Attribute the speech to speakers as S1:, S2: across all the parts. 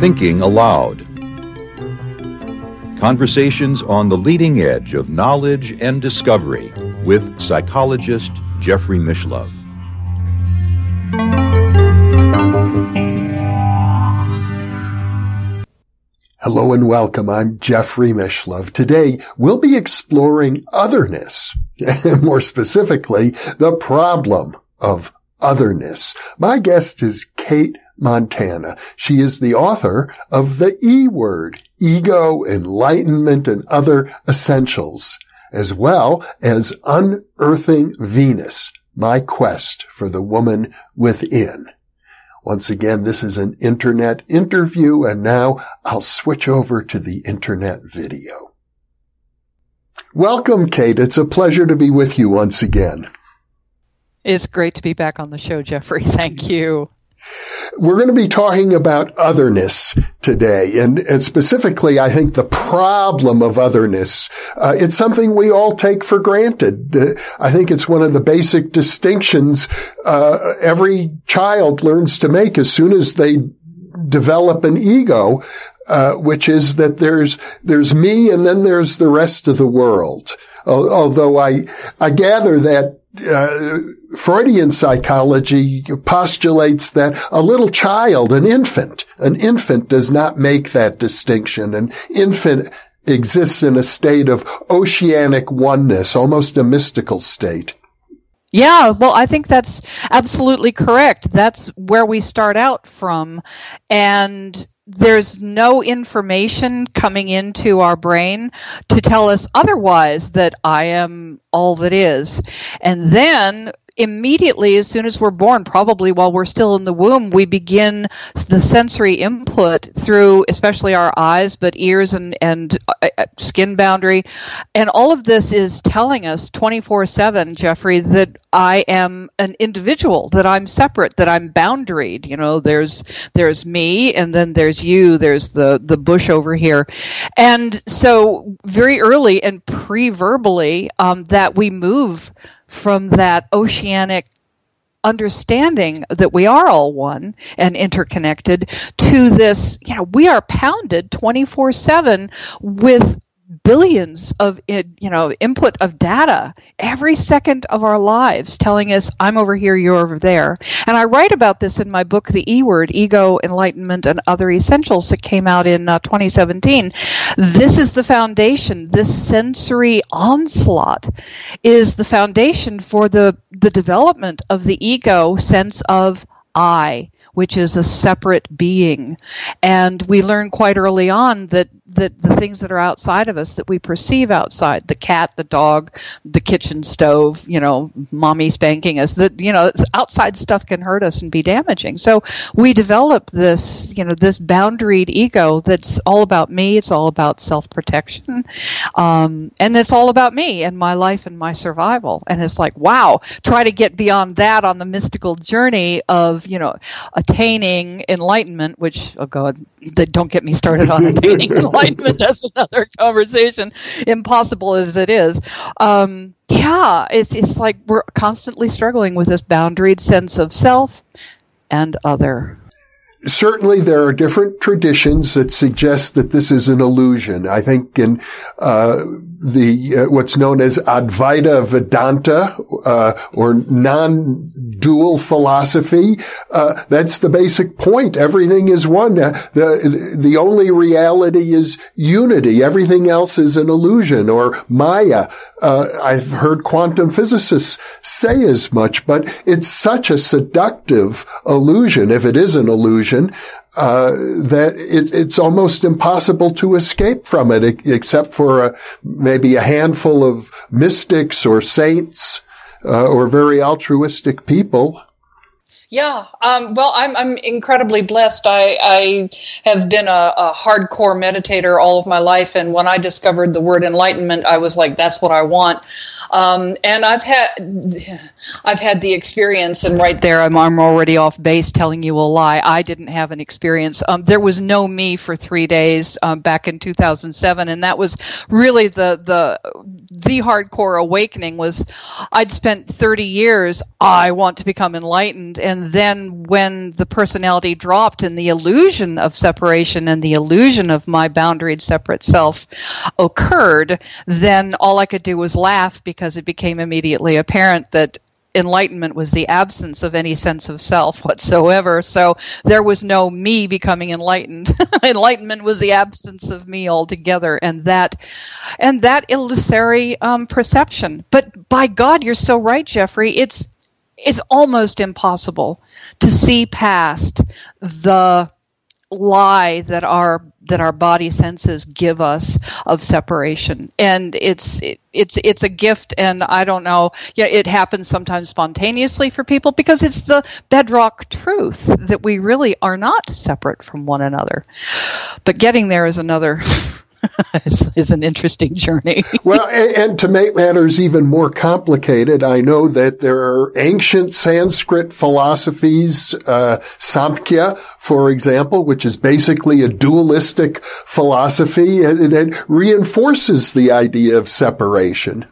S1: Thinking Aloud. Conversations on the leading edge of knowledge and discovery with psychologist Jeffrey Mishlove.
S2: Hello and welcome. I'm Jeffrey Mishlove. Today we'll be exploring otherness, more specifically, the problem of otherness. My guest is Kate Montana. She is the author of The E Word, Ego, Enlightenment, and Other Essentials, as well as Unearthing Venus, My Quest for the Woman Within. Once again, this is an internet interview and now I'll switch over to the internet video. Welcome, Kate. It's a pleasure to be with you once again.
S3: It's great to be back on the show, Jeffrey. Thank you.
S2: We're going to be talking about otherness today, and, and specifically, I think the problem of otherness. Uh, it's something we all take for granted. Uh, I think it's one of the basic distinctions uh, every child learns to make as soon as they develop an ego, uh, which is that there's there's me, and then there's the rest of the world. Although I I gather that uh, Freudian psychology postulates that a little child, an infant, an infant does not make that distinction. An infant exists in a state of oceanic oneness, almost a mystical state.
S3: Yeah, well, I think that's absolutely correct. That's where we start out from. And there's no information coming into our brain to tell us otherwise that I am all that is. And then immediately as soon as we're born probably while we're still in the womb we begin the sensory input through especially our eyes but ears and and uh, uh skin boundary. And all of this is telling us 24/7 Jeffrey that I am an individual that I'm separate that I'm boundaried. You know there's there's me and then there's you there's the the bush over here. And so very early and pre-verbally um, that we move from that oceanic understanding that we are all one and interconnected to this, you know, we are pounded 24 7 with billions of you know input of data every second of our lives telling us i'm over here you're over there. And i write about this in my book the e word ego enlightenment and other essentials that came out in uh, 2017 this is the foundation. This sensory onslaught is the foundation for the the development of the ego sense of i which is a separate being. And we learn quite early on that the, the things that are outside of us that we perceive outside the cat the dog the kitchen stove you know mommy spanking us that you know outside stuff can hurt us and be damaging so we develop this you know this boundaried ego that's all about me it's all about self-protection um, and it's all about me and my life and my survival and it's like wow try to get beyond that on the mystical journey of you know attaining enlightenment which oh god don't get me started on attaining enlightenment. That's another conversation, impossible as it is. Um, yeah, it's, it's like we're constantly struggling with this boundaried sense of self and other
S2: certainly there are different traditions that suggest that this is an illusion. I think in uh, the uh, what's known as Advaita Vedanta uh, or non-dual philosophy. Uh, that's the basic point. Everything is one. Uh, the the only reality is unity. Everything else is an illusion or Maya. Uh, I've heard quantum physicists say as much, but it's such a seductive illusion. If it is an illusion, uh, that it, it's almost impossible to escape from it, except for a, maybe a handful of mystics or saints uh, or very altruistic people.
S3: Yeah, um, well, I'm I'm incredibly blessed. I I have been a, a, hardcore meditator all of my life, and when I discovered the word enlightenment, I was like, "That's what I want." Um, and I've had I've had the experience, and right there, I'm, I'm already off base telling you a lie. I didn't have an experience. Um, there was no me for three days um, back in 2007, and that was really the the the hardcore awakening. Was I'd spent 30 years. I want to become enlightened, and then when the personality dropped and the illusion of separation and the illusion of my boundaried separate self occurred, then all I could do was laugh because it became immediately apparent that enlightenment was the absence of any sense of self whatsoever. So there was no me becoming enlightened. Enlightenment was the absence of me altogether, and that and that illusory um, perception. But by God, you're so right, Jeffrey. It's it's almost impossible to see past the lie that our that our body senses give us of separation. And it's it, it's it's a gift and i don't know yeah it happens sometimes spontaneously for people because it's the bedrock truth that we really are not separate from one another. But getting there is another is, is, an interesting journey.
S2: well, and, and, to make matters even more complicated, I know that there are ancient Sanskrit philosophies, uh, Samkhya, for example, which is basically a dualistic philosophy that reinforces the idea of separation.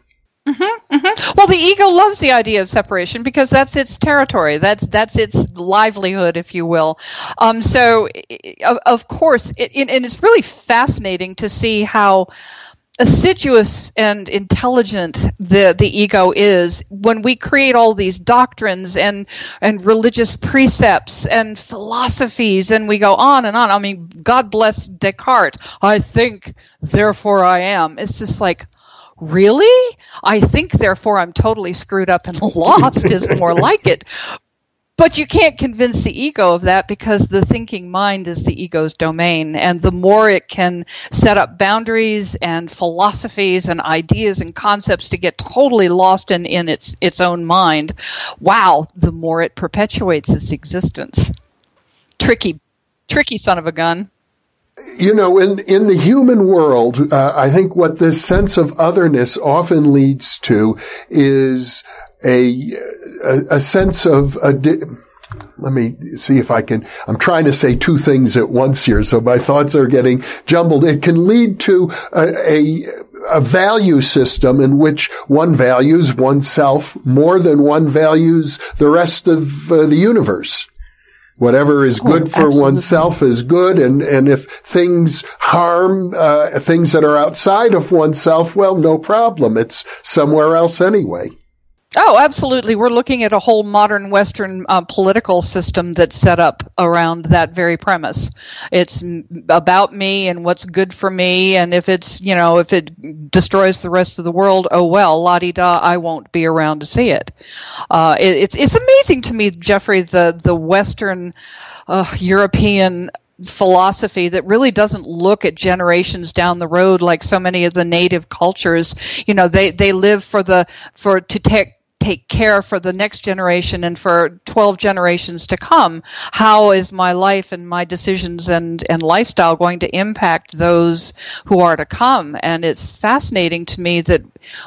S3: Mm-hmm, mm-hmm. Well, the ego loves the idea of separation because that's its territory. That's that's its livelihood, if you will. Um, so, of, of course, it, it, and it's really fascinating to see how assiduous and intelligent the the ego is when we create all these doctrines and and religious precepts and philosophies and we go on and on i mean god bless descartes i think therefore i am it's just like really? I think, therefore, I'm totally screwed up and lost is more like it. But you can't convince the ego of that because the thinking mind is the ego's domain. And the more it can set up boundaries and philosophies and ideas and concepts to get totally lost in, in its, its own mind, wow, the more it perpetuates its existence. Tricky, tricky son of a gun
S2: you know, in, in the human world, uh, I think what this sense of otherness often leads to is a, a, a sense of a, di- let me see if I can, I'm trying to say two things at once here, so my thoughts are getting jumbled. It can lead to a, a, a value system in which one values oneself more than one values the rest of uh, the universe. Whatever is oh, good oh, for absolutely. oneself is good, and and if things harm uh, things that are outside of oneself, well, no problem. It's somewhere else anyway.
S3: Oh, absolutely. We're looking at a whole modern Western uh, political system that's set up around that very premise. It's about me and what's good for me, and if it's, you know, if it destroys the rest of the world, oh well, la di da, I won't be around to see it. Uh, it it's it's amazing to me, Jeffrey, the the Western uh, European philosophy that really doesn't look at generations down the road like so many of the native cultures you know they they live for the for to take take care for the next generation and for 12 generations to come how is my life and my decisions and, and lifestyle going to impact those who are to come? And it's fascinating to me that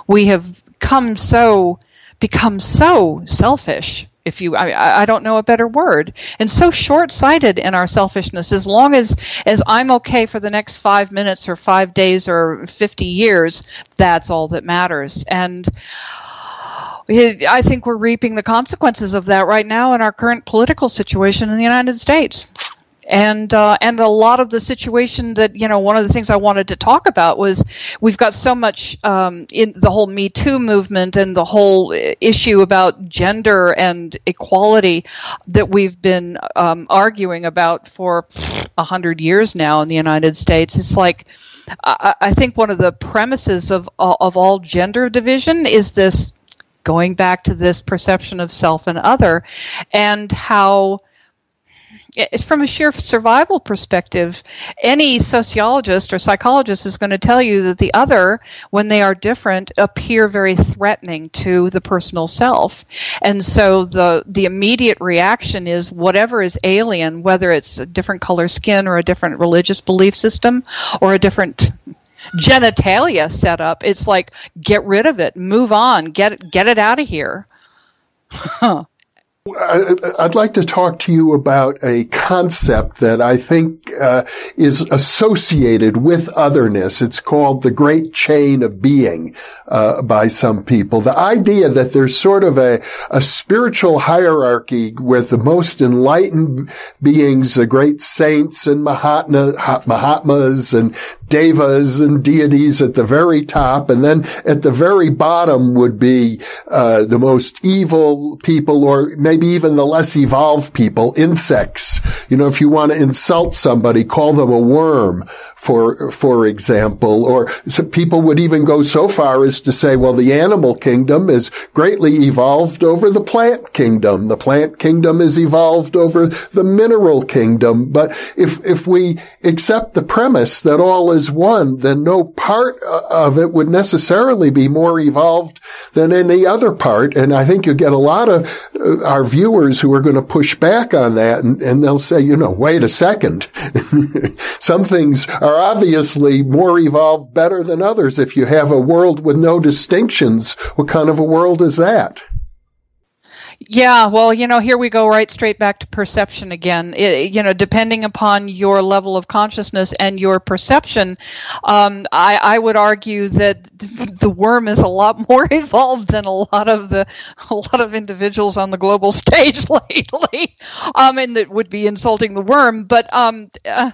S3: we have come so become so selfish if you I, I don't know a better word and so short-sighted in our selfishness. As long as as i'm okay for the next five minutes or five days or 50 years that's all that matters. And I think we're reaping the consequences of that right now in our current political situation in the United States. And uh, and a lot of the situation that you know one of the things I wanted to talk about was we've got so much um, in the whole Me Too movement and the whole issue about gender and equality that we've been um, arguing about for a hundred years now in the United States. It's like I, I think one of the premises of of all gender division is this going back to this perception of self and other and how eh, from a sheer survival perspective, any sociologist or psychologist is going to tell you that the other, when they are different, appear very threatening to the personal self. And so the the immediate reaction is whatever is alien, whether it's a different color skin or a different religious belief system or a different genitalia set up. it's like get rid of it, move on, get it, get it out of here.
S2: I'd like to talk to you about a concept that I think uh, is associated with otherness. It's called the great chain of being uh, by some people. The idea that there's sort of a, a spiritual hierarchy with the most enlightened beings, the great saints and Mahatma, Mahatmas and devas and deities at the very top, and then at the very bottom would be uh, the most evil people, or maybe even the less evolved people, insects. You know, if you want to insult somebody, call them a worm, for for example. Or people would even go so far as to say, well, the animal kingdom is greatly evolved over the plant kingdom. The plant kingdom is evolved over the mineral kingdom. But if if we accept the premise that all is one, then no part of it would necessarily be more evolved than any other part. And I think you get a lot of uh, our viewers who are going to push back on that and, and they'll say, you know, wait a second. Some things are obviously more evolved better than others. If you have a world with no distinctions, what kind of a world is that?
S3: Yeah, well, you know, here we go right straight back to perception again. It, you know, depending upon your level of consciousness and your perception, um, I, I, would argue that the worm is a lot more evolved than a lot of the a lot of individuals on the global stage lately. Um, and that would be insulting the worm, but um, uh,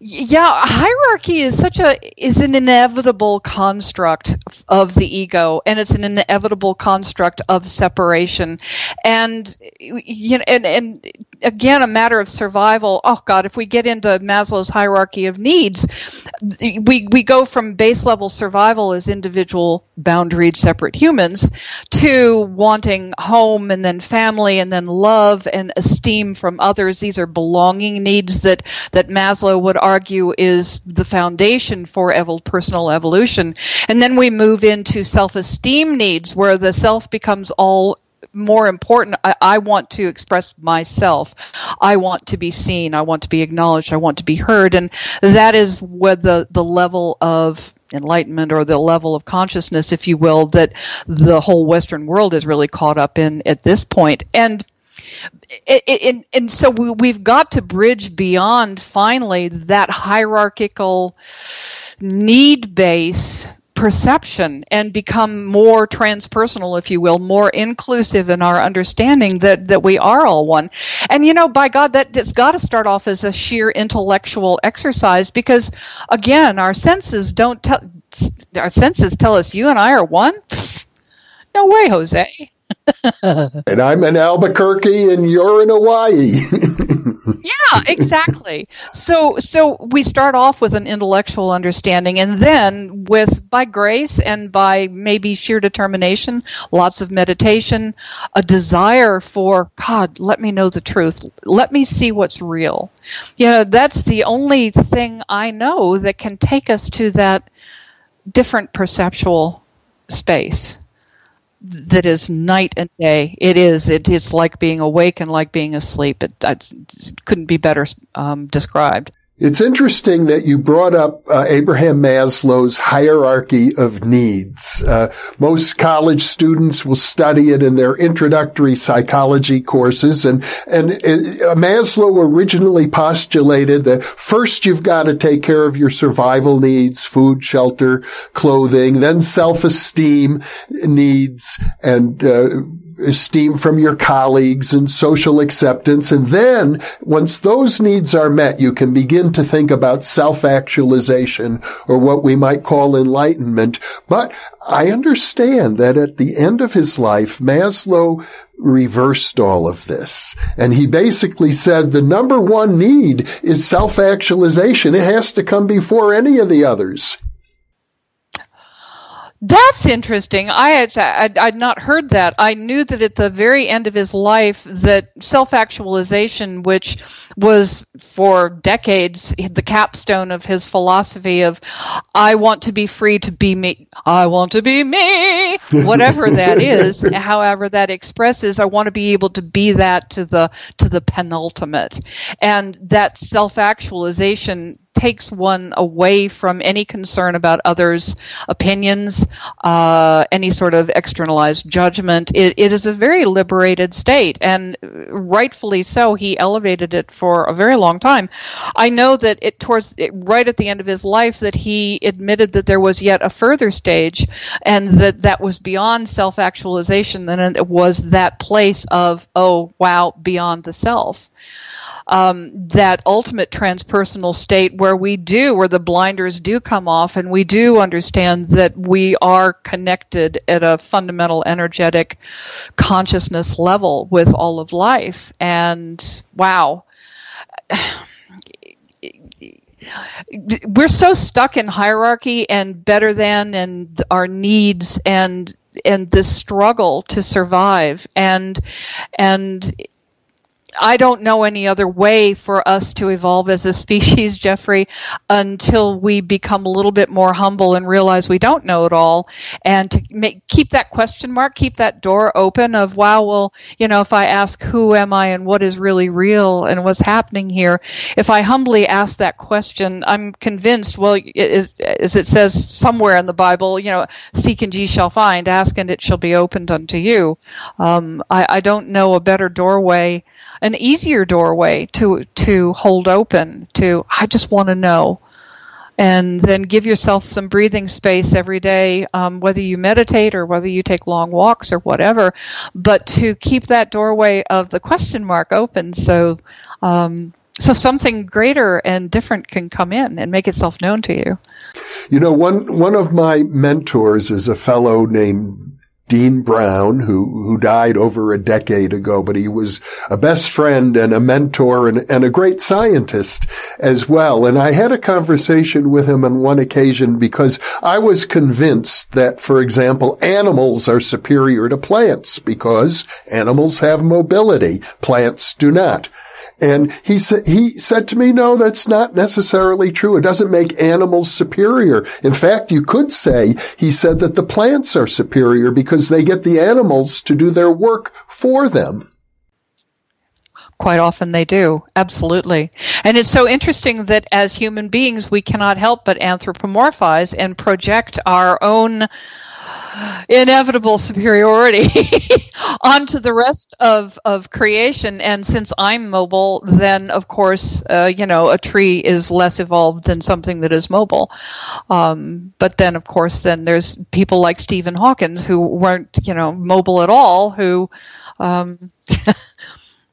S3: yeah hierarchy is such a is an inevitable construct of the ego and it's an inevitable construct of separation. And you know and and again a matter of survival. Oh god if we get into maslow's hierarchy of needs we we go from base level survival as individual boundaried separate humans to wanting home and then family and then love and esteem from others. These are belonging needs that that maslow would argue is the foundation for evol- personal evolution. And then we move into self esteem needs where the self becomes all more important. I, I, want to express myself. I want to be seen. I want to be acknowledged. I want to be heard. And that is where the, the level of enlightenment or the level of consciousness, if you will, that the whole Western world is really caught up in at this point. And and, and so we, have got to bridge beyond finally that hierarchical need base perception and become more transpersonal, if you will, more inclusive in our understanding that, that we are all one. And you know, by God, that it's got to start off as a sheer intellectual exercise because, again, our senses don't tell, our senses tell us you and I are one. No way, Jose.
S2: and I'm in Albuquerque and you're in Hawaii.
S3: yeah, exactly. So so we start off with an intellectual understanding and then with by grace and by maybe sheer determination, lots of meditation, a desire for God, let me know the truth. Let me see what's real. You know, that's the only thing I know that can take us to that different perceptual space that is night and day. It is. It, it's like being awake and like being asleep. It, it couldn't be better um, described.
S2: It's interesting that you brought up uh, Abraham Maslow's hierarchy of needs. Uh, most college students will study it in their introductory psychology courses, and and uh, Maslow originally postulated that first you've got to take care of your survival needs, food, shelter, clothing, then self-esteem needs, and uh, esteem from your colleagues and social acceptance. And then once those needs are met, you can begin to think about self-actualization or what we might call enlightenment. But I understand that at the end of his life, Maslow reversed all of this. And he basically said the number one need is self-actualization. It has to come before any of the others.
S3: That's interesting. I had I'd, I'd, not heard that. I knew that at the very end of his life, that self-actualization, which was for decades the capstone of his philosophy of I want to be free to be me. I want to be me. Whatever that is, however that expresses, I want to be able to be that to the to the penultimate. And that self-actualization takes one away from any concern about others' opinions, uh, any sort of externalized judgment. It, it is a very liberated state, and rightfully so. He elevated it for a very long time. I know that it towards it, right at the end of his life that he admitted that there was yet a further stage, and that that was beyond self-actualization. Then it was that place of oh wow, beyond the self um, that ultimate transpersonal state where we do, where the blinders do come off, and we do understand that we are connected at a fundamental energetic consciousness level with all of life. And wow. We're so stuck in hierarchy and better than and our needs and and this struggle to survive and and I don't know any other way for us to evolve as a species, Jeffrey, until we become a little bit more humble and realize we don't know it all, and to make, keep that question mark, keep that door open of wow, well, you know, if I ask who am I and what is really real and what's happening here, if I humbly ask that question, I'm convinced. Well, as it says somewhere in the Bible, you know, seek and ye shall find, ask and it shall be opened unto you. Um, I, I don't know a better doorway an easier doorway to to hold open to I just want to know and then give yourself some breathing space every day, um, whether you meditate or whether you take long walks or whatever, but to keep that doorway of the question mark open so um, so something greater and different can come in and make itself known to you.
S2: You know, one one of my mentors is a fellow named Dean Brown, who, who died over a decade ago, but he was a best friend and a mentor and, and a great scientist as well. And I had a conversation with him on one occasion because I was convinced that, for example, animals are superior to plants because animals have mobility. Plants do not. And he said, he said to me, no, that's not necessarily true. It doesn't make animals superior. In fact, you could say he said that the plants are superior because they get the animals to do their work for them.
S3: Quite often they do, absolutely. And it's so interesting that as human beings, we cannot help but anthropomorphize and project our own inevitable superiority onto the rest of, of creation. And since I'm mobile, then of course, uh, you know, a tree is less evolved than something that is mobile. Um, but then, of course, then there's people like Stephen Hawkins who weren't, you know, mobile at all, who, um,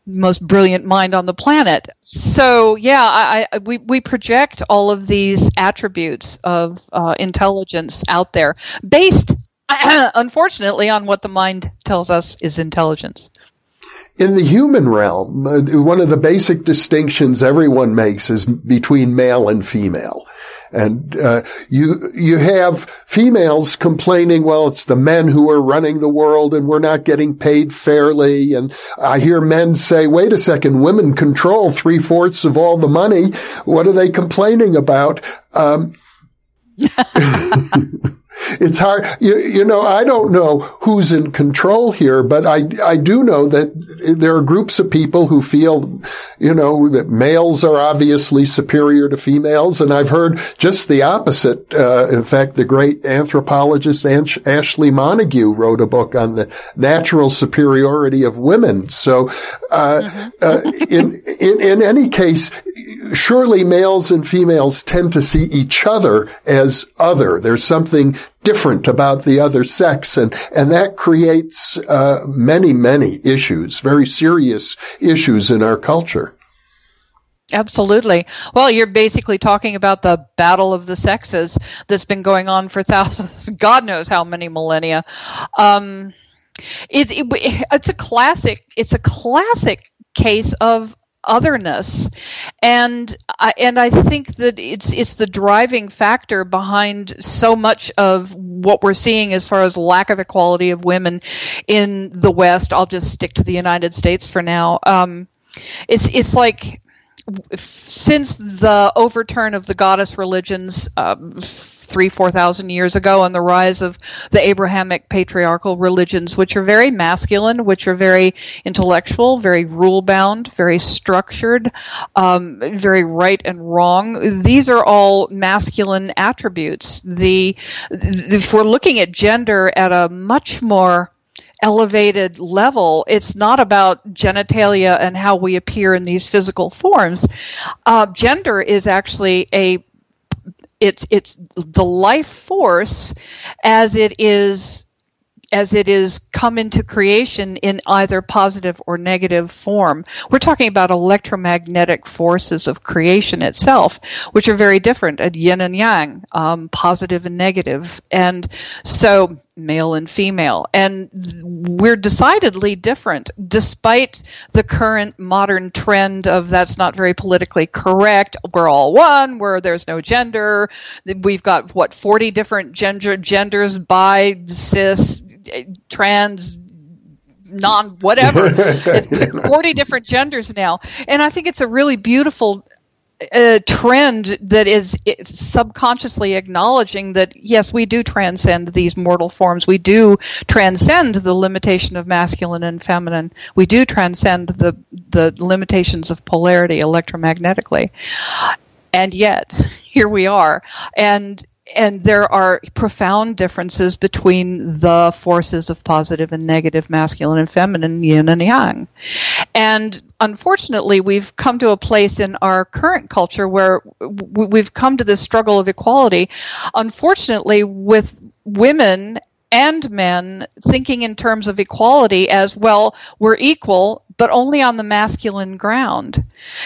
S3: most brilliant mind on the planet. So yeah, I, I, we we project all of these attributes of uh, intelligence out there based unfortunately, on what the mind tells us is intelligence.
S2: In the human realm, uh, one of the basic distinctions everyone makes is between male and female. And uh, you you have females complaining, well, it's the men who are running the world, and we're not getting paid fairly. And I hear men say, "Wait a second, women control three fourths of all the money. What are they complaining about?" Um, it's hard. You, you, know, I don't know who's in control here, but I, I do know that there are groups of people who feel, you know, that males are obviously superior to females. And I've heard just the opposite. Uh, in fact, the great anthropologist Ashley Montagu wrote a book on the natural superiority of women. So, uh, mm-hmm. uh, in, in, in any case, surely males and females tend to see each other as other. There's something different about the other sex, and and that creates uh, many many issues, very serious issues in our culture.
S3: Absolutely. Well, you're basically talking about the battle of the sexes that's been going on for thousands, God knows how many millennia. Um, it, it, it's a classic. It's a classic case of otherness, and I, and I think that it's it's the driving factor behind so much of what we're seeing as far as lack of equality of women in the West. I'll just stick to the United States for now. Um, it's it's like since the overturn of the goddess religions um, three, four thousand years ago, and the rise of the Abrahamic patriarchal religions, which are very masculine, which are very intellectual, very rule bound, very structured, um, very right and wrong. These are all masculine attributes. The if we're looking at gender at a much more elevated level. It's not about genitalia and how we appear in these physical forms. Uh, gender is actually a it's it's the life force as it is as it is come into creation in either positive or negative form. We're talking about electromagnetic forces of creation itself, which are very different at yin and yang, um, positive and negative. And so male and female. And we're decidedly different, despite the current modern trend of that's not very politically correct. We're all one, where there's no gender. We've got, what, 40 different gender, genders, bi, cis, trans, non whatever 40 different genders now and i think it's a really beautiful a trend that is subconsciously acknowledging that yes, we do transcend these mortal forms. We do transcend the limitation of masculine and feminine. We do transcend the the limitations of polarity electromagnetically. And yet, here we are. And and there are profound differences between the forces of positive and negative, masculine and feminine, yin and yang. And unfortunately, we've come to a place in our current culture where we've come to this struggle of equality. Unfortunately, with women and men thinking in terms of equality as well, we're equal, but only on the masculine ground.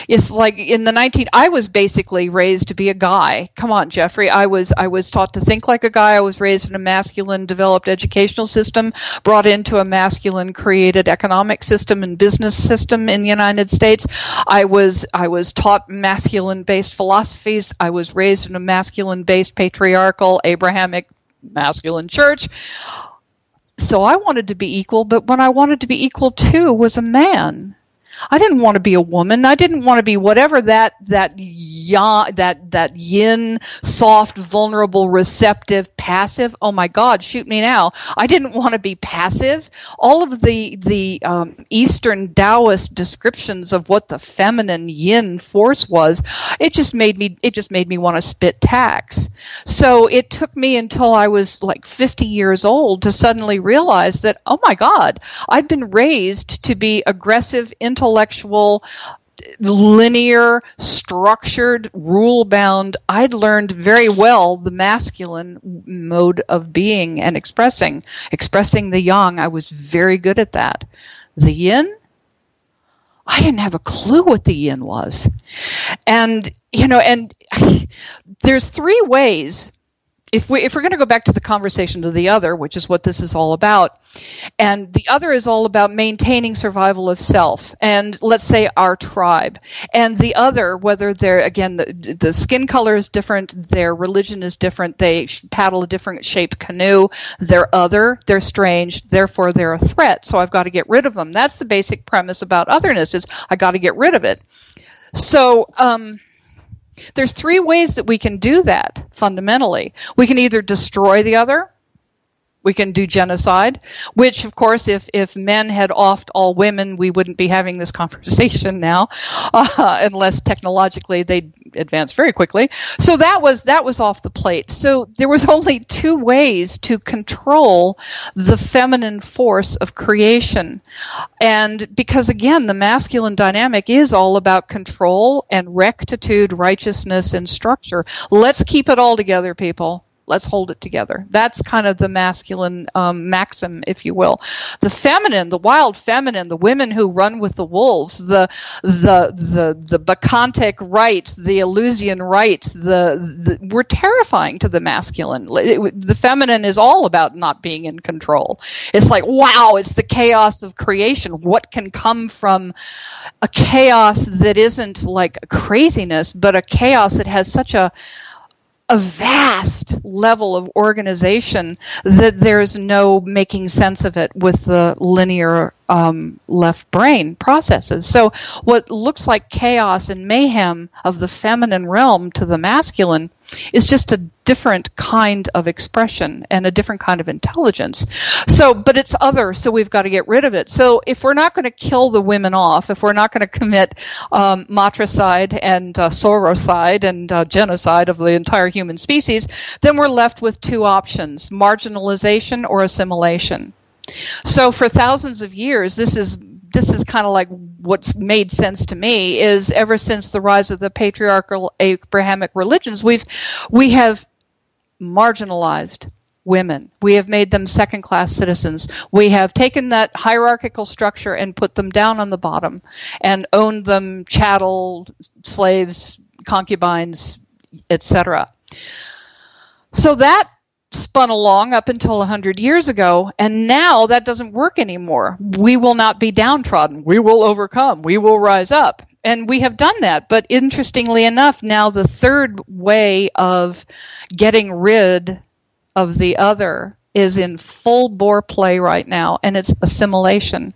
S3: It's like in the 19 I was basically raised to be a guy. Come on, Jeffrey. I was I was taught to think like a guy. I was raised in a masculine developed educational system, brought into a masculine created economic system and business system in the United States. I was I was taught masculine based philosophies. I was raised in a masculine based patriarchal Abrahamic masculine church so I wanted to be equal, but when I wanted to be equal to was a man. I didn't want to be a woman. I didn't want to be whatever that that ya, that that yin, soft, vulnerable, receptive, passive. Oh my God, shoot me now! I didn't want to be passive. All of the the um, Eastern Taoist descriptions of what the feminine yin force was, it just made me it just made me want to spit tacks. So it took me until I was like 50 years old to suddenly realize that oh my God, I'd been raised to be aggressive, intellectual intellectual linear, structured, rule bound. I'd learned very well the masculine mode of being and expressing, expressing the yang. I was very good at that. The yin, I didn't have a clue what the yin was. And, you know, and there's three ways if we if we're going to go back to the conversation to the other, which is what this is all about, and the other is all about maintaining survival of self, and let's say our tribe, and the other, whether they're again the the skin color is different, their religion is different, they paddle a different shaped canoe, they're other, they're strange, therefore they're a threat. So I've got to get rid of them. That's the basic premise about otherness: is I got to get rid of it. So. Um, there's three ways that we can do that fundamentally. We can either destroy the other, we can do genocide, which, of course, if, if men had offed all women, we wouldn't be having this conversation now, uh, unless technologically they'd advance very quickly. So that was that was off the plate. So there was only two ways to control the feminine force of creation, and because again, the masculine dynamic is all about control and rectitude, righteousness, and structure. Let's keep it all together, people let's hold it together. That's kind of the masculine um, maxim, if you will. The feminine, the wild feminine, the women who run with the wolves, the the the the bacchantic rites, the Eleusinian rites, the, the we're terrifying to the masculine. It, the feminine is all about not being in control. It's like wow, it's the chaos of creation. What can come from a chaos that isn't like craziness, but a chaos that has such a a vast level of organization that there's no making sense of it with the linear um, left brain processes. So, what looks like chaos and mayhem of the feminine realm to the masculine is just a different kind of expression and a different kind of intelligence. So, but it's other, so we've got to get rid of it. So, if we're not going to kill the women off, if we're not going to commit um, matricide and uh, sorocide and uh, genocide of the entire human species, then we're left with two options marginalization or assimilation. So for thousands of years, this is this is kind of like what's made sense to me is ever since the rise of the patriarchal Abrahamic religions, we've we have marginalized women. We have made them second class citizens. We have taken that hierarchical structure and put them down on the bottom and owned them chattel, slaves, concubines, etc. So that spun along up until 100 years ago, and now that doesn't work anymore. We will not be downtrodden. We will overcome. We will rise up. And we have done that. But interestingly enough, now the third way of getting rid of the other is in full bore play right now, and it's assimilation.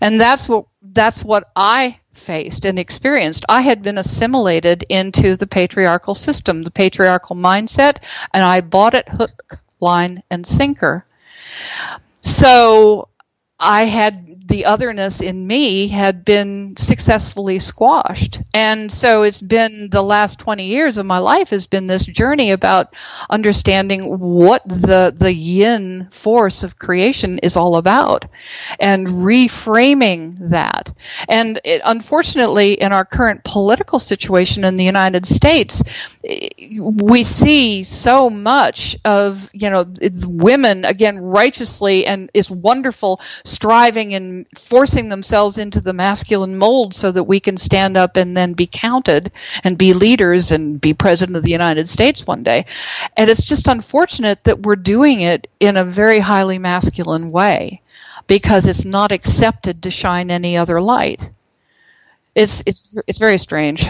S3: And that's what that's what I faced and experienced. I had been assimilated into the patriarchal system, the patriarchal mindset, and I bought it hook, line, and sinker. So I had the otherness in me had been successfully squashed. And so it's been the last 20 years of my life has been this journey about understanding what the, the yin force of creation is all about and reframing that. And it, unfortunately, in our current political situation in the United States, we see so much of, you know, women, again, righteously and is wonderful, striving and forcing themselves into the masculine mold so that we can stand up and then be counted and be leaders and be president of the United States one day. And it's just unfortunate that we're doing it in a very highly masculine way because it's not accepted to shine any other light. It's it's it's very strange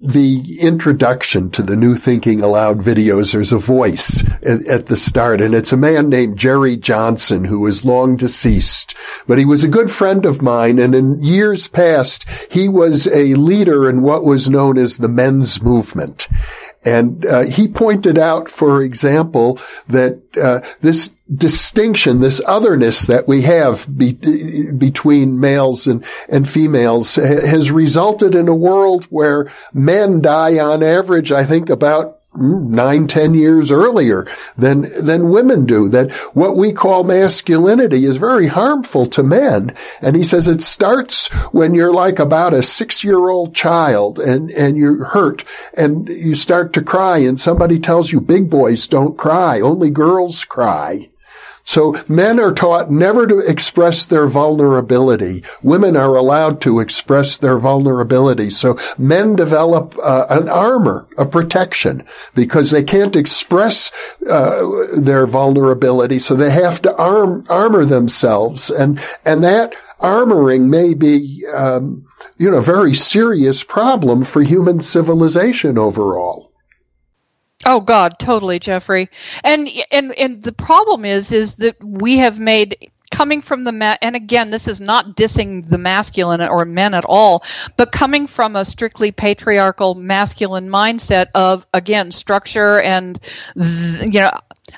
S2: the introduction to the New Thinking Aloud videos, there's a voice at, at, the start, and it's a man named Jerry Johnson who is long deceased, but he was a good friend of mine, and in years past, he was a leader in what was known as the men's movement. And uh, he pointed out, for example, that uh, this distinction, this otherness that we have be, between males and, and females has resulted in a world where men die on average, I think, about nine, ten years earlier than, than women do. That what we call masculinity is very harmful to men. And he says it starts when you're like about a six year old child and, and you're hurt and you start to cry and somebody tells you big boys don't cry, only girls cry. So men are taught never to express their vulnerability. Women are allowed to express their vulnerability. So men develop uh, an armor, a protection, because they can't express uh, their vulnerability. So they have to arm armor themselves, and and that armoring may be, um, you know, a very serious problem for human civilization overall.
S3: Oh God, totally, Jeffrey. And and and the problem is is that we have made coming from the ma- and again this is not dissing the masculine or men at all but coming from a strictly patriarchal masculine mindset of again structure and you know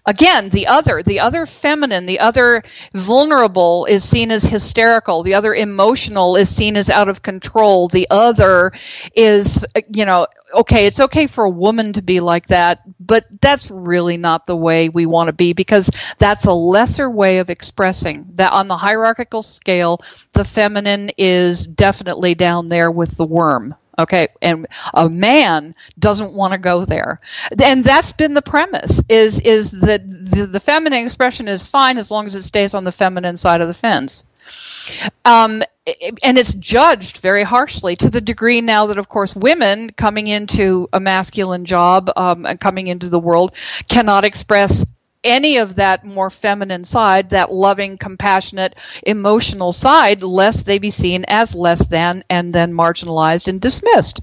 S3: again the other the other feminine the other vulnerable is seen as hysterical. The other emotional is seen as out of control. The other is you know okay it's okay for a woman to be like that but that's really not the way we want to be because that's a lesser way of expressing. That on the hierarchical scale the feminine is definitely down there with the worm Okay, and a man doesn't want to go there, and that's been the premise: is is that the, the feminine expression is fine as long as it stays on the feminine side of the fence. Um, and it's judged very harshly to the degree now that, of course, women coming into a masculine job um, and coming into the world cannot express any of that more feminine side, that loving, compassionate, emotional side, lest they be seen as less than and then marginalized and dismissed.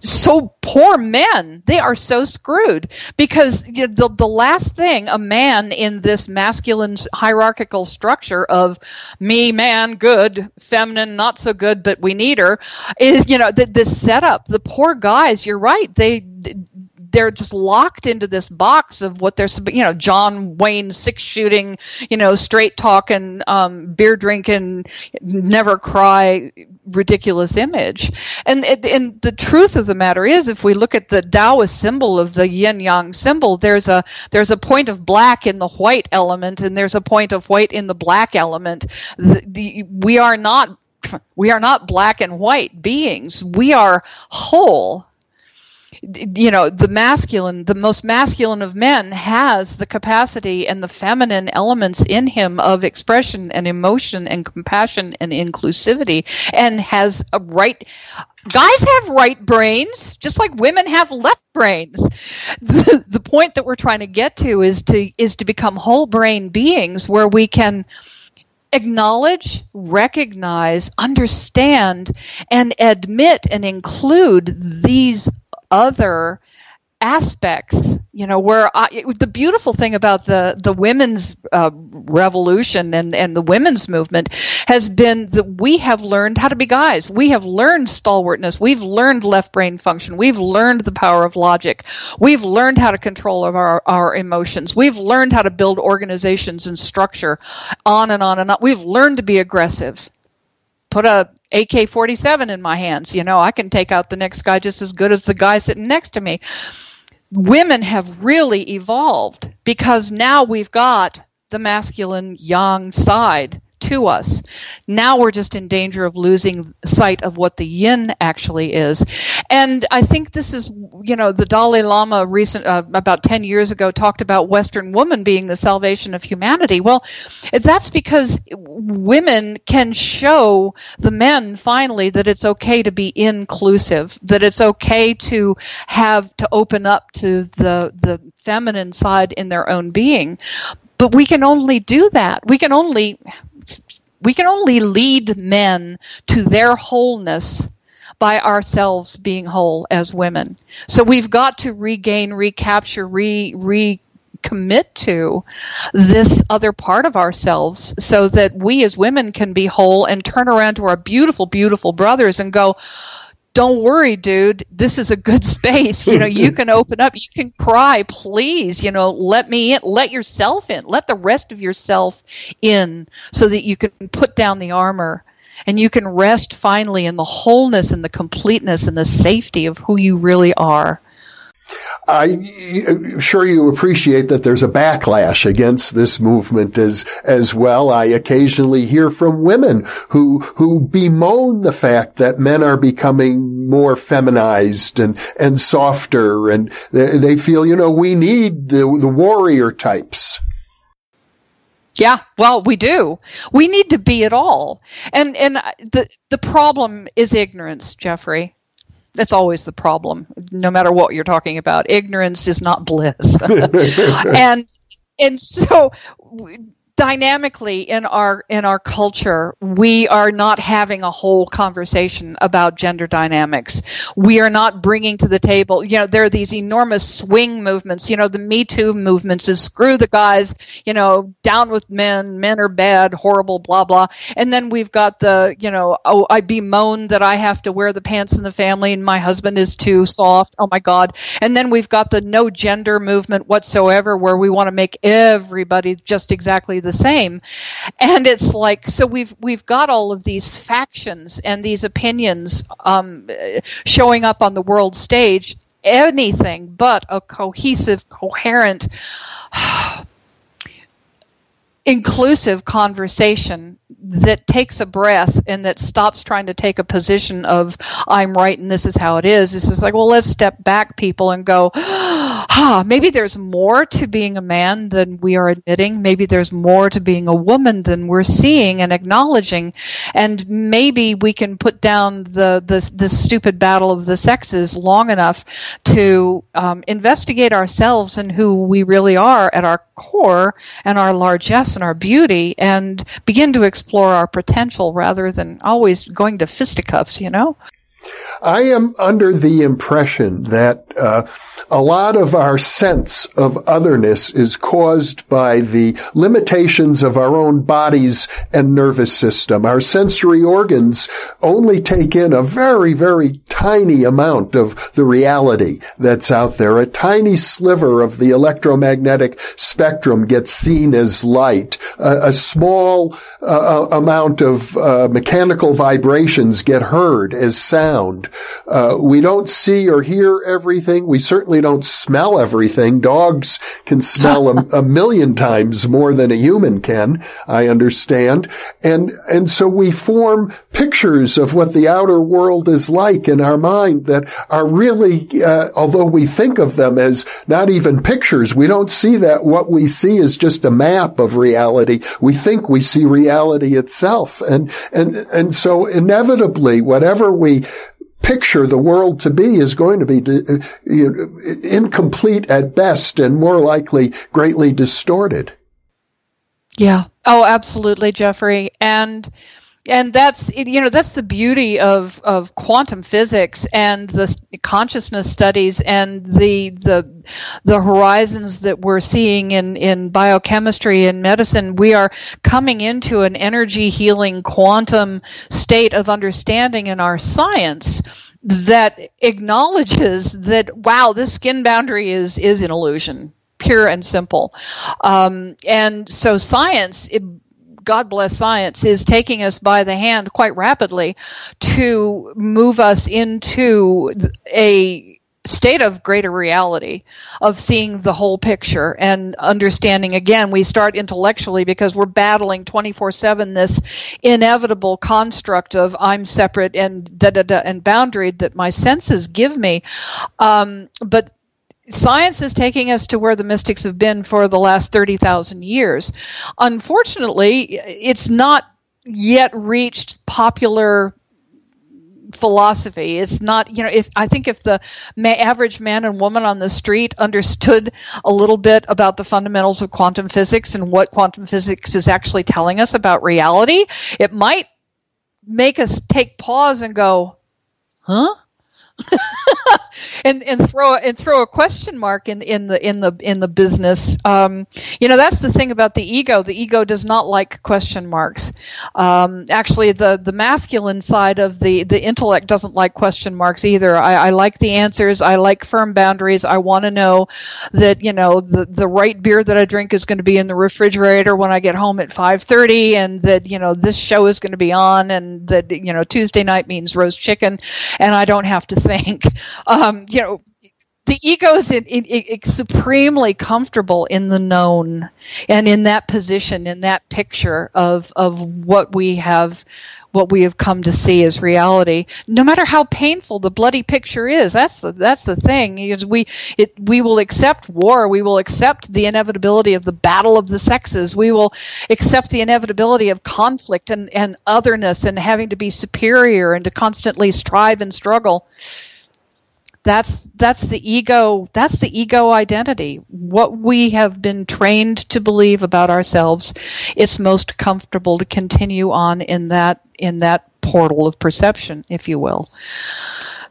S3: So poor men, they are so screwed because you know, the, the last thing a man in this masculine hierarchical structure of me, man, good, feminine, not so good, but we need her is, you know, the, this setup. The poor guys, you're right, they they're just locked into this box of what they're you know John Wayne six shooting you know straight talking um, beer drinking never cry ridiculous image. And and the truth of the matter is if we look at the Taoist symbol of the yin yang symbol there's a there's a point of black in the white element and there's a point of white in the black element. The, the we are not we are not black and white beings. We are whole you know the masculine the most masculine of men has the capacity and the feminine elements in him of expression and emotion and compassion and inclusivity and has a right guys have right brains just like women have left brains. The, the point that we're trying to get to is to is to become whole brain beings where we can acknowledge, recognize, understand, and admit and include these other aspects you know where I, it, the beautiful thing about the the women's uh, revolution and and the women's movement has been that we have learned how to be guys. We have learned stalwartness. We've learned left brain function. We've learned the power of logic. We've learned how to control our our emotions. We've learned how to build organizations and structure on and on and on. We've learned to be aggressive put a AK-47 in my hands. You know, I can take out the next guy just as good as the guy sitting next to me. Women have really evolved because now we've got the masculine yang side to us. Now we're just in danger of losing sight of what the yin actually is. And I think this is, you know, the Dalai Lama recent uh, about 10 years ago talked about western woman being the salvation of humanity. Well, that's because women can show the men finally that it's okay to be inclusive, that it's okay to have to open up to the the feminine side in their own being but we can only do that. We can only we can only lead men to their wholeness by ourselves being whole as women. So we've got to regain, recapture, re recommit to this other part of ourselves so that we as women can be whole and turn around to our beautiful, beautiful brothers and go, don't worry, dude. This is a good space. You know, you can open up. You can cry, please. You know, let me in. Let yourself in. Let the rest of yourself in so that you can put down the armor and you can rest finally in the wholeness and the completeness and the safety of who you really are.
S2: I'm sure you appreciate that there's a backlash against this movement as, as well. I occasionally hear from women who, who bemoan the fact that men are becoming more feminized and, and softer and they, they feel, you know, we need the, the warrior types.
S3: Yeah, well, we do. We need to be it all. And and the the problem is ignorance, Jeffrey that's always the problem no matter what you're talking about. Ignorance is not bliss. And and so dynamically in our in our culture we are not having a whole conversation about gender dynamics. We are not bringing to the table you know there are these enormous swing movements you know the me too movements is screw the guys you know down with men men are bad horrible blah blah. And then we've got the you know oh i bemoan that i have to wear the pants in the family and my husband is too soft. Oh my god. And then we've got the no gender movement whatsoever where we want to make everybody just exactly the same. And it's like so we've we've got all of these factions and these opinions um, showing up on the world stage. Anything but a cohesive, coherent inclusive conversation that takes a breath and that stops trying to take a position of I'm right and this is how it is. This is like, well, let's step back, people, and go, ah, maybe there's more to being a man than we are admitting. Maybe there's more to being a woman than we're seeing and acknowledging. And maybe we can put down the the, the stupid battle of the sexes long enough to um, investigate ourselves and who we really are at our core and our largesse and our beauty and begin to explore our potential rather than always going to fisticuffs, you know?
S2: I am under the impression that uh, a lot of our sense of otherness is caused by the limitations of our own bodies and nervous system. Our sensory organs only take in a very, very tiny amount of the reality that's out there. A tiny sliver of the electromagnetic spectrum gets seen as light. a small uh, amount of uh, mechanical vibrations get heard as sound. Uh, we don't see or hear everything. We certainly don't smell everything. Dogs can smell a, a million times more than a human can. I understand. And, and so we form pictures of what the outer world is like in our mind that are really, uh, although we think of them as not even pictures, we don't see that what we see is just a map of reality. We think we see reality itself. And, and, and so inevitably, whatever we picture the world to be is going to be uh, incomplete at best and more likely greatly distorted.
S3: Yeah. Oh, absolutely, Jeffrey. And and that's you know that's the beauty of of quantum physics and the consciousness studies and the the the horizons that we're seeing in in biochemistry and medicine. We are coming into an energy healing quantum state of understanding in our science that acknowledges that wow this skin boundary is is an illusion pure and simple. Um, and so science it, God bless science, is taking us by the hand quite rapidly to move us into a state of greater reality of seeing the whole picture and understanding again we start intellectually because we're battling 24/7 this inevitable construct of I'm separate and da da da and boundary that my senses give me. Um, but science is taking us to where the mystics have been for the last 30,000 years. Unfortunately, it's not yet reached popular philosophy. It's not, you know, if I think if the ma- average man and woman on the street understood a little bit about the fundamentals of quantum physics and what quantum physics is actually telling us about reality, it might make us take pause and go, huh? and and throw and throw a question mark in in the in the in the business. Um, you know that's the thing about the ego. The ego does not like question marks. Um, actually, the the masculine side of the the intellect doesn't like question marks either. I, I like the answers. I like firm boundaries. I want to know that you know the the right beer that I drink is going to be in the refrigerator when I get home at five thirty, and that you know this show is going to be on, and that you know Tuesday night means roast chicken, and I don't have to think. Um, you know, the ego is in, in, supremely comfortable in the known and in that position, in that picture of of what we have what we have come to see as reality, no matter how painful the bloody picture is. That's the that's the thing. Is we it we will accept war. We will accept the inevitability of the battle of the sexes. We will accept the inevitability of conflict and, and otherness and having to be superior and to constantly strive and struggle that's that's the ego that's the ego identity what we have been trained to believe about ourselves it's most comfortable to continue on in that in that portal of perception if you will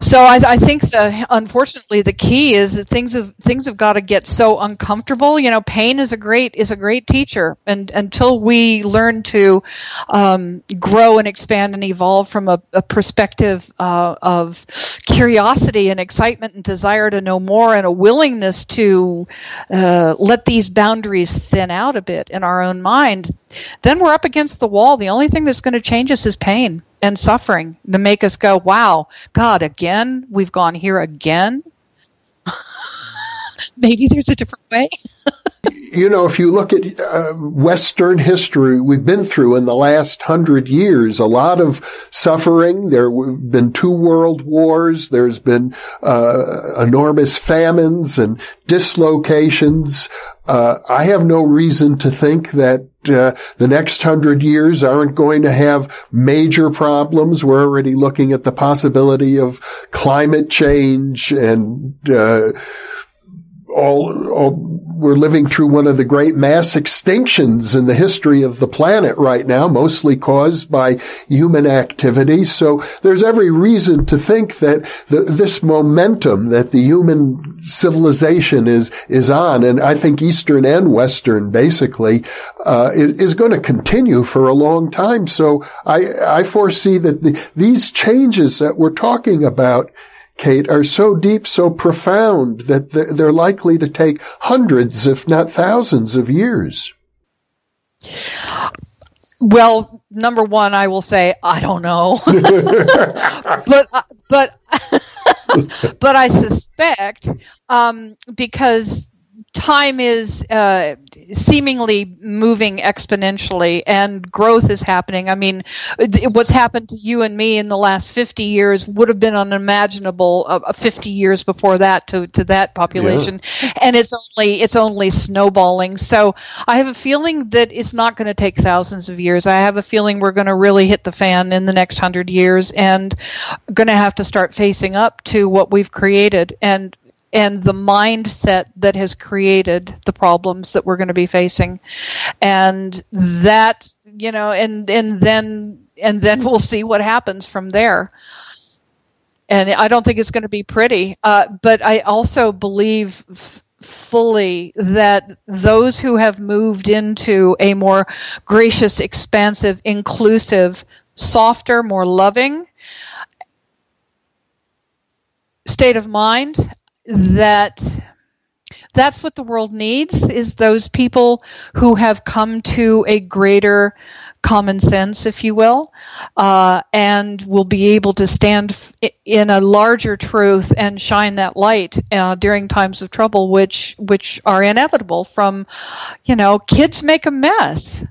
S3: so I, I, think the unfortunately the key is that things have things have got to get so uncomfortable. You know, pain is a great is a great teacher, and until we learn to um, grow and expand and evolve from a, a perspective uh, of curiosity and excitement and desire to know more and a willingness to uh, let these boundaries thin out a bit in our own mind, then we're up against the wall. The only thing that's going to change us is pain and suffering to make us go, wow, God, again? We've gone here again? Maybe there's a different way.
S2: you know, if you look at uh, Western history, we've been through in the last hundred years a lot of suffering. There have been two world wars. There's been uh, enormous famines and dislocations. Uh, I have no reason to think that uh, the next hundred years aren't going to have major problems. We're already looking at the possibility of climate change and uh, all, all we're living through one of the great mass extinctions in the history of the planet right now, mostly caused by human activity. So there's every reason to think that the, this momentum that the human civilization is is on, and I think Eastern and Western basically uh, is, is, going to continue for a long time. So I I foresee that the, these changes that we're talking about Kate, are so deep, so profound that they're likely to take hundreds, if not thousands of years?
S3: Well, number one, I will say I don't know, but uh, but but I suspect um, because time is uh, seemingly moving exponentially and growth is happening. I mean, what's happened to you and me in the last 50 years would have been unimaginable uh, 50 years before that to, to that population. Yeah. And it's only, it's only snowballing. So I have a feeling that it's not going to take thousands of years. I have a feeling we're going to really hit the fan in the next hundred years and going to have to start facing up to what we've created. And and the mindset that has created the problems that we're going to be facing. And that you know and and then and then we'll see what happens from there. And i don't think it's going to be pretty uh, but i also believe f- fully that those who have moved into a more gracious expansive inclusive softer more loving state of mind that that's what the world needs is those people who have come to a greater common sense, if you will, uh, and will be able to stand in a larger truth and shine that light uh, during times of trouble, which which are inevitable. From, you know, kids make a mess.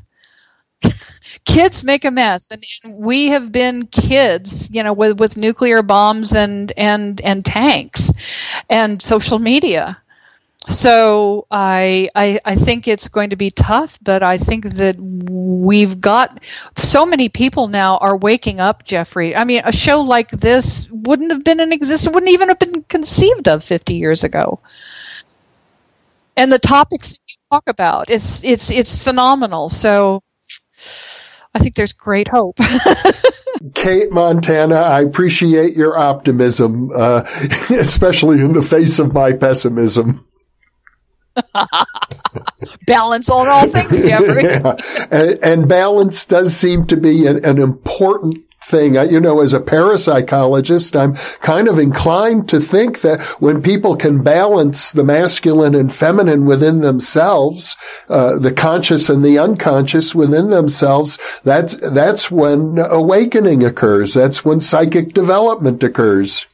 S3: Kids make a mess and, and, we have been kids you know with with nuclear bombs and and and tanks and social media so I, I I think it's going to be tough, but I think that we've got so many people now are waking up, Jeffrey. I mean, a show like this wouldn't have been in existence, wouldn't even have been conceived of 50 years ago. And the topics that you talk about, it's it's it's phenomenal. So I think there's great hope.
S2: Kate Montana, I appreciate your optimism, uh, especially in the face of my pessimism.
S3: balance on all things, Jeffrey.
S2: yeah. and, and, balance does seem to be an, an important thing. You know, as a parapsychologist, I'm kind of inclined to think that when people can balance the masculine and feminine within themselves, uh, the conscious and the unconscious within themselves, that's, that's when awakening occurs. That's when psychic development occurs.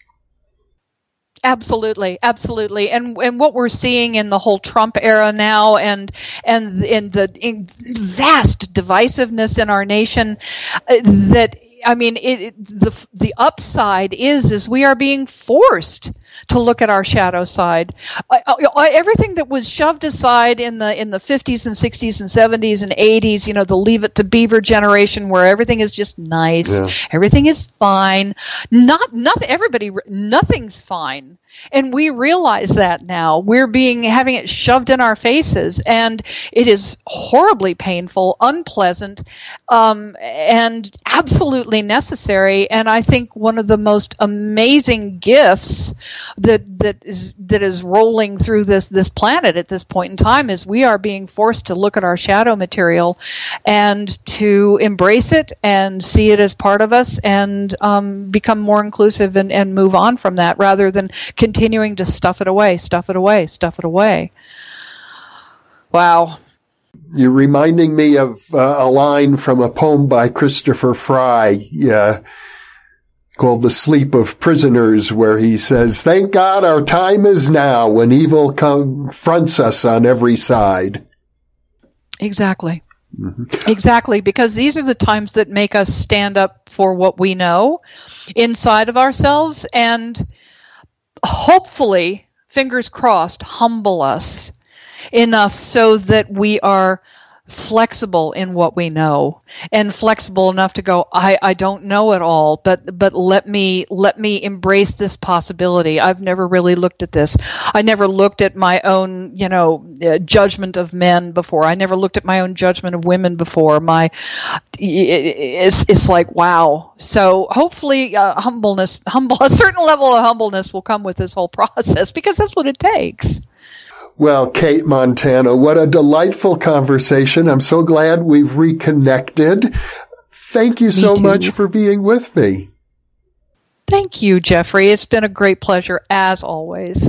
S3: Absolutely, absolutely, and and what we're seeing in the whole Trump era now, and and in the in vast divisiveness in our nation, uh, that I mean, it, the the upside is is we are being forced to look at our shadow side. I, I, everything that was shoved aside in the in the 50s and 60s and 70s and 80s, you know, the leave it to beaver generation where everything is just nice, yeah. everything is fine. Not nothing. Everybody, nothing's fine and we realize that now. We're being having it shoved in our faces, and it is horribly painful, unpleasant, um, and absolutely necessary. And I think one of the most amazing gifts that that is that is rolling through this this planet at this point in time is we are being forced to look at our shadow material and to embrace it and see it as part of us and um, become more inclusive and, and move on from that rather than continuing to stuff it away, stuff it away, stuff it away. Wow.
S2: You're reminding me of uh, a line from a poem by Christopher Fry. Yeah. Called The Sleep of Prisoners, where he says, Thank God our time is now when evil confronts us on every side.
S3: Exactly. Mm-hmm. Exactly, because these are the times that make us stand up for what we know inside of ourselves and hopefully, fingers crossed, humble us enough so that we are flexible in what we know and flexible enough to go I, I don't know it all but but let me let me embrace this possibility. I've never really looked at this. I never looked at my own you know uh, judgment of men before. I never looked at my own judgment of women before. My it's it's like wow. So hopefully uh, humbleness humble a certain level of humbleness will come with this whole process because that's what it takes
S2: well, Kate Montana, what a delightful conversation. I'm so glad we've reconnected. Thank you so much for being with me.
S3: Thank you, Jeffrey. It's been a great pleasure as always.